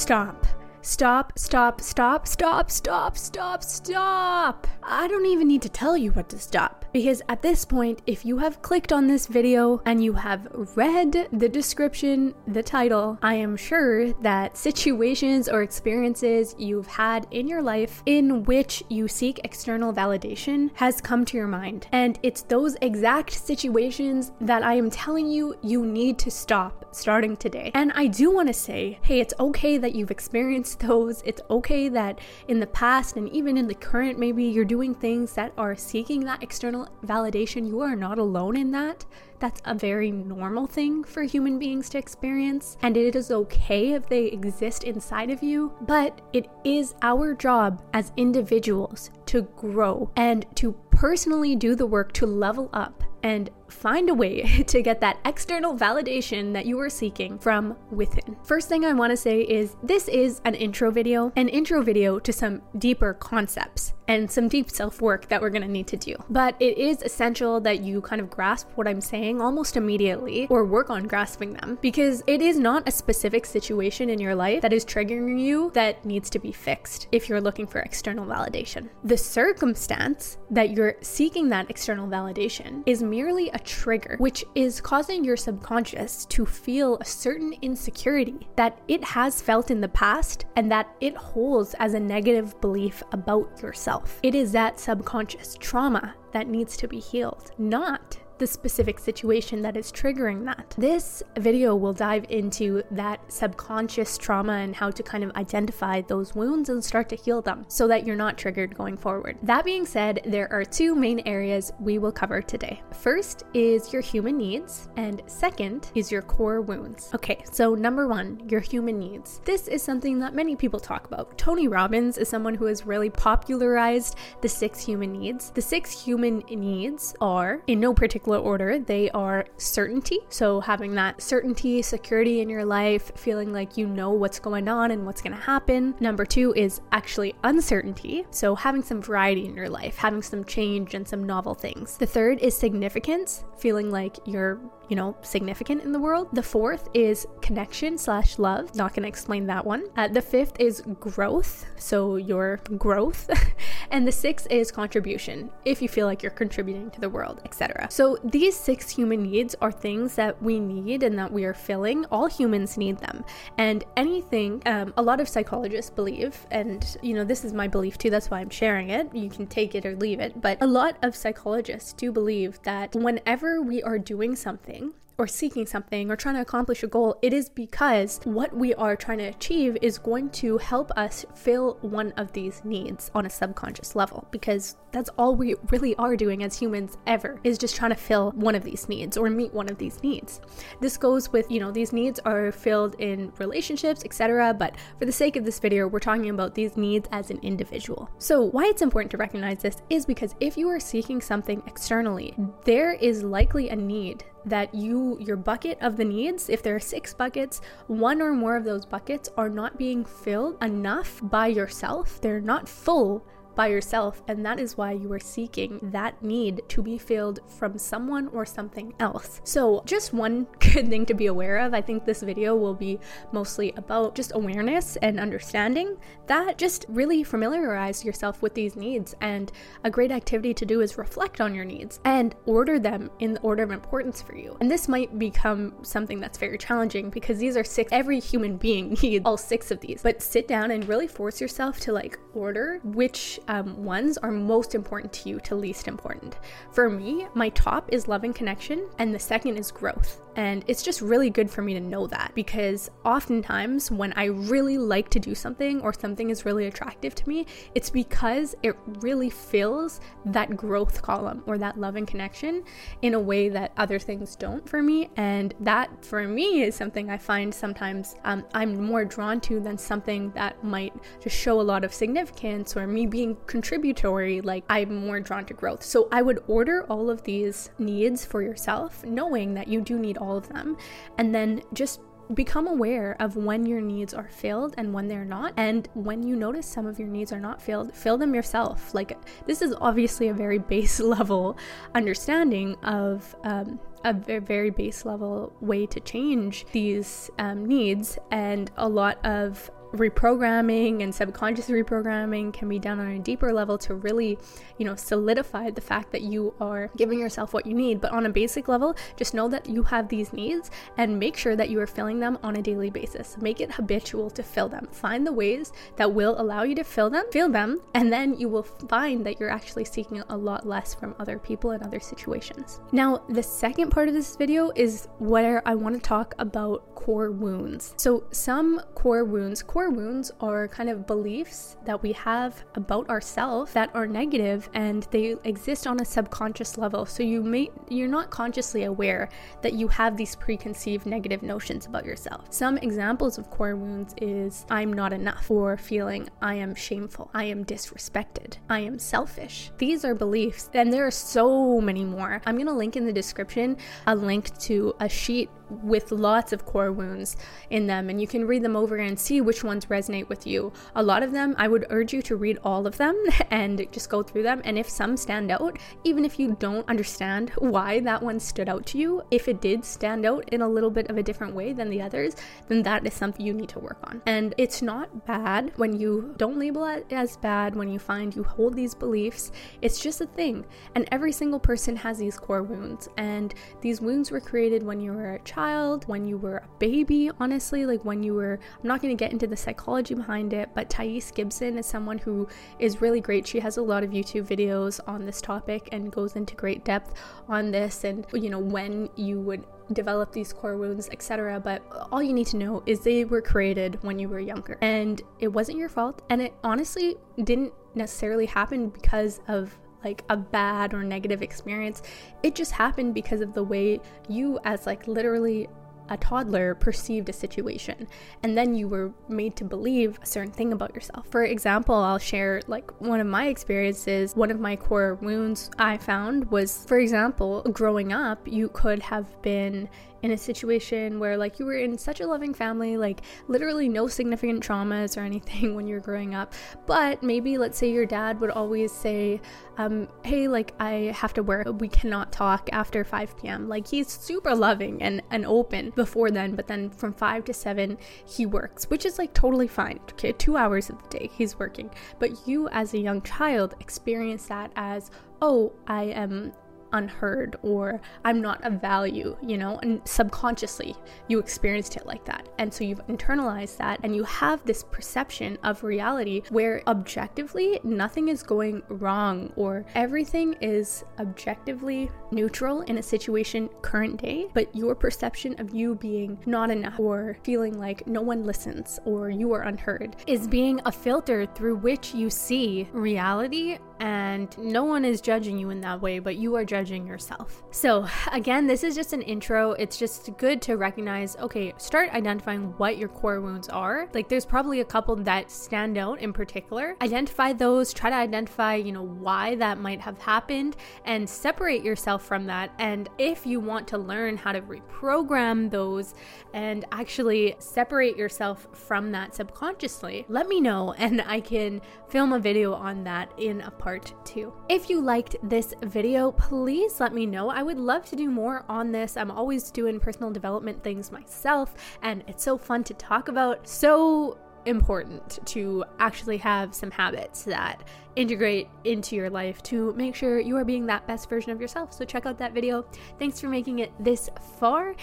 stop. Stop, stop, stop, stop, stop, stop, stop. I don't even need to tell you what to stop. Because at this point, if you have clicked on this video and you have read the description, the title, I am sure that situations or experiences you've had in your life in which you seek external validation has come to your mind. And it's those exact situations that I am telling you you need to stop starting today. And I do want to say, hey, it's okay that you've experienced those. It's okay that in the past and even in the current, maybe you're doing things that are seeking that external validation. You are not alone in that. That's a very normal thing for human beings to experience, and it is okay if they exist inside of you, but it is our job as individuals to grow and to personally do the work to level up and find a way to get that external validation that you are seeking from within. First thing I want to say is this is an intro video, an intro video to some deeper concepts and some deep self work that we're going to need to do. But it is essential that you kind of grasp what I'm saying almost immediately or work on grasping them because it is not a specific situation in your life that is triggering you that needs to be fixed if you're looking for external validation. The circumstance that you're seeking that external validation is merely a trigger, which is causing your subconscious to feel a certain insecurity that it has felt in the past and that it holds as a negative belief about yourself. It is that subconscious trauma that needs to be healed, not the specific situation that is triggering that. This video will dive into that subconscious trauma and how to kind of identify those wounds and start to heal them so that you're not triggered going forward. That being said, there are two main areas we will cover today. First is your human needs, and second is your core wounds. Okay, so number one, your human needs. This is something that many people talk about. Tony Robbins is someone who has really popularized the six human needs. The six human needs are, in no particular particular order. They are certainty, so having that certainty, security in your life, feeling like you know what's going on and what's going to happen. Number two is actually uncertainty, so having some variety in your life, having some change and some novel things. The third is significance, feeling like you're you know, significant in the world. The fourth is connection slash love. Not to explain that one. Uh, the fifth is growth. So your growth. and the sixth is contribution. If you feel like you're contributing to the world, etc. So these six human needs are things that we need and that we are filling. All humans need them. And anything, um, a lot of psychologists believe, and you know, this is my belief too, that's why I'm sharing it. You can take it or leave it. But a lot of psychologists do believe that whenever we are doing something, or seeking something or trying to accomplish a goal, it is because what we are trying to achieve is going to help us fill one of these needs on a subconscious level because that's all we really are doing as humans ever is just trying to fill one of these needs or meet one of these needs. This goes with, you know, these needs are filled in relationships, etc., but for the sake of this video, we're talking about these needs as an individual. So, why it's important to recognize this is because if you are seeking something externally, there is likely a need that you your bucket of the needs if there are six buckets one or more of those buckets are not being filled enough by yourself. They're not full by yourself, and that is why you are seeking that need to be filled from someone or something else. So, just one good thing to be aware of I think this video will be mostly about just awareness and understanding that. Just really familiarize yourself with these needs, and a great activity to do is reflect on your needs and order them in the order of importance for you. And this might become something that's very challenging because these are six, every human being needs all six of these. But sit down and really force yourself to like order which um, ones are most important to you to least important. For me, my top is love and connection, and the second is growth. And it's just really good for me to know that because oftentimes when I really like to do something or something is really attractive to me, it's because it really fills that growth column or that love and connection in a way that other things don't for me. And that for me is something I find sometimes um, I'm more drawn to than something that might just show a lot of significance or me being contributory, like I'm more drawn to growth. So I would order all of these needs for yourself, knowing that you do need all of them, and then just become aware of when your needs are filled and when they're not. And when you notice some of your needs are not filled, fill them yourself. Like, this is obviously a very base level understanding of um, a very base level way to change these um, needs. And a lot of reprogramming and subconscious reprogramming can be done on a deeper level to really, you know, solidify the fact that you are giving yourself what you need. But on a basic level, just know that you have these needs and make sure that you are filling them on a daily basis. Make it habitual to fill them. Find the ways that will allow you to fill them, fill them, and then you will find that you're actually seeking a lot less from other people and other situations. Now, the second part of this video is where I want to talk about core wounds. So, some core wounds, core wounds are kind of beliefs that we have about ourselves that are negative and they exist on a subconscious level. So you may you're not consciously aware that you have these preconceived negative notions about yourself. Some examples of core wounds is I'm not enough or feeling I am shameful, I am disrespected, I am selfish. These are beliefs and there are so many more. I'm going to link in the description a link to a sheet with lots of core wounds in them, and you can read them over and see which ones resonate with you. A lot of them, I would urge you to read all of them and just go through them. And if some stand out, even if you don't understand why that one stood out to you, if it did stand out in a little bit of a different way than the others, then that is something you need to work on. And it's not bad when you don't label it as bad, when you find you hold these beliefs. It's just a thing. And every single person has these core wounds. And these wounds were created when you were a child child, when you were a baby, honestly, like when you were, I'm not going to get into the psychology behind it, but Thais Gibson is someone who is really great. She has a lot of YouTube videos on this topic and goes into great depth on this and, you know, when you would develop these core wounds, etc. But all you need to know is they were created when you were younger and it wasn't your fault. And it honestly didn't necessarily happen because of like a bad or negative experience. It just happened because of the way you, as like literally a toddler perceived a situation and then you were made to believe a certain thing about yourself. For example, I'll share like one of my experiences. One of my core wounds I found was, for example, growing up, you could have been in a situation where like you were in such a loving family, like literally no significant traumas or anything when you're growing up, but maybe let's say your dad would always say, um, hey, like I have to work, we cannot talk after 5 p.m. Like he's super loving and, and open before then, but then from 5 to 7 he works, which is like totally fine. Okay, two hours of the day he's working. But you as a young child experience that as, oh, I am unheard or I'm not of value, you know, and subconsciously you experienced it like that. And so you've internalized that and you have this perception of reality where objectively nothing is going wrong or everything is objectively neutral in a situation current day, but your perception of you being not enough or feeling like no one listens or you are unheard is being a filter through which you see reality and no one is judging you in that way, but you are judging yourself. So, again, this is just an intro. It's just good to recognize okay, start identifying what your core wounds are. Like, there's probably a couple that stand out in particular. Identify those, try to identify, you know, why that might have happened, and separate yourself from that. And if you want to learn how to reprogram those and actually separate yourself from that subconsciously, let me know, and I can film a video on that in a part part two. If you liked this video, please let me know. I would love to do more on this. I'm always doing personal development things myself, and it's so fun to talk about. So important to actually have some habits that integrate into your life to make sure you are being that best version of yourself. So check out that video. Thanks for making it this far.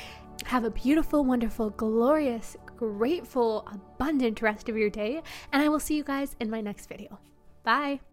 Have a beautiful, wonderful, glorious, grateful, abundant rest of your day, and I will see you guys in my next video. Bye.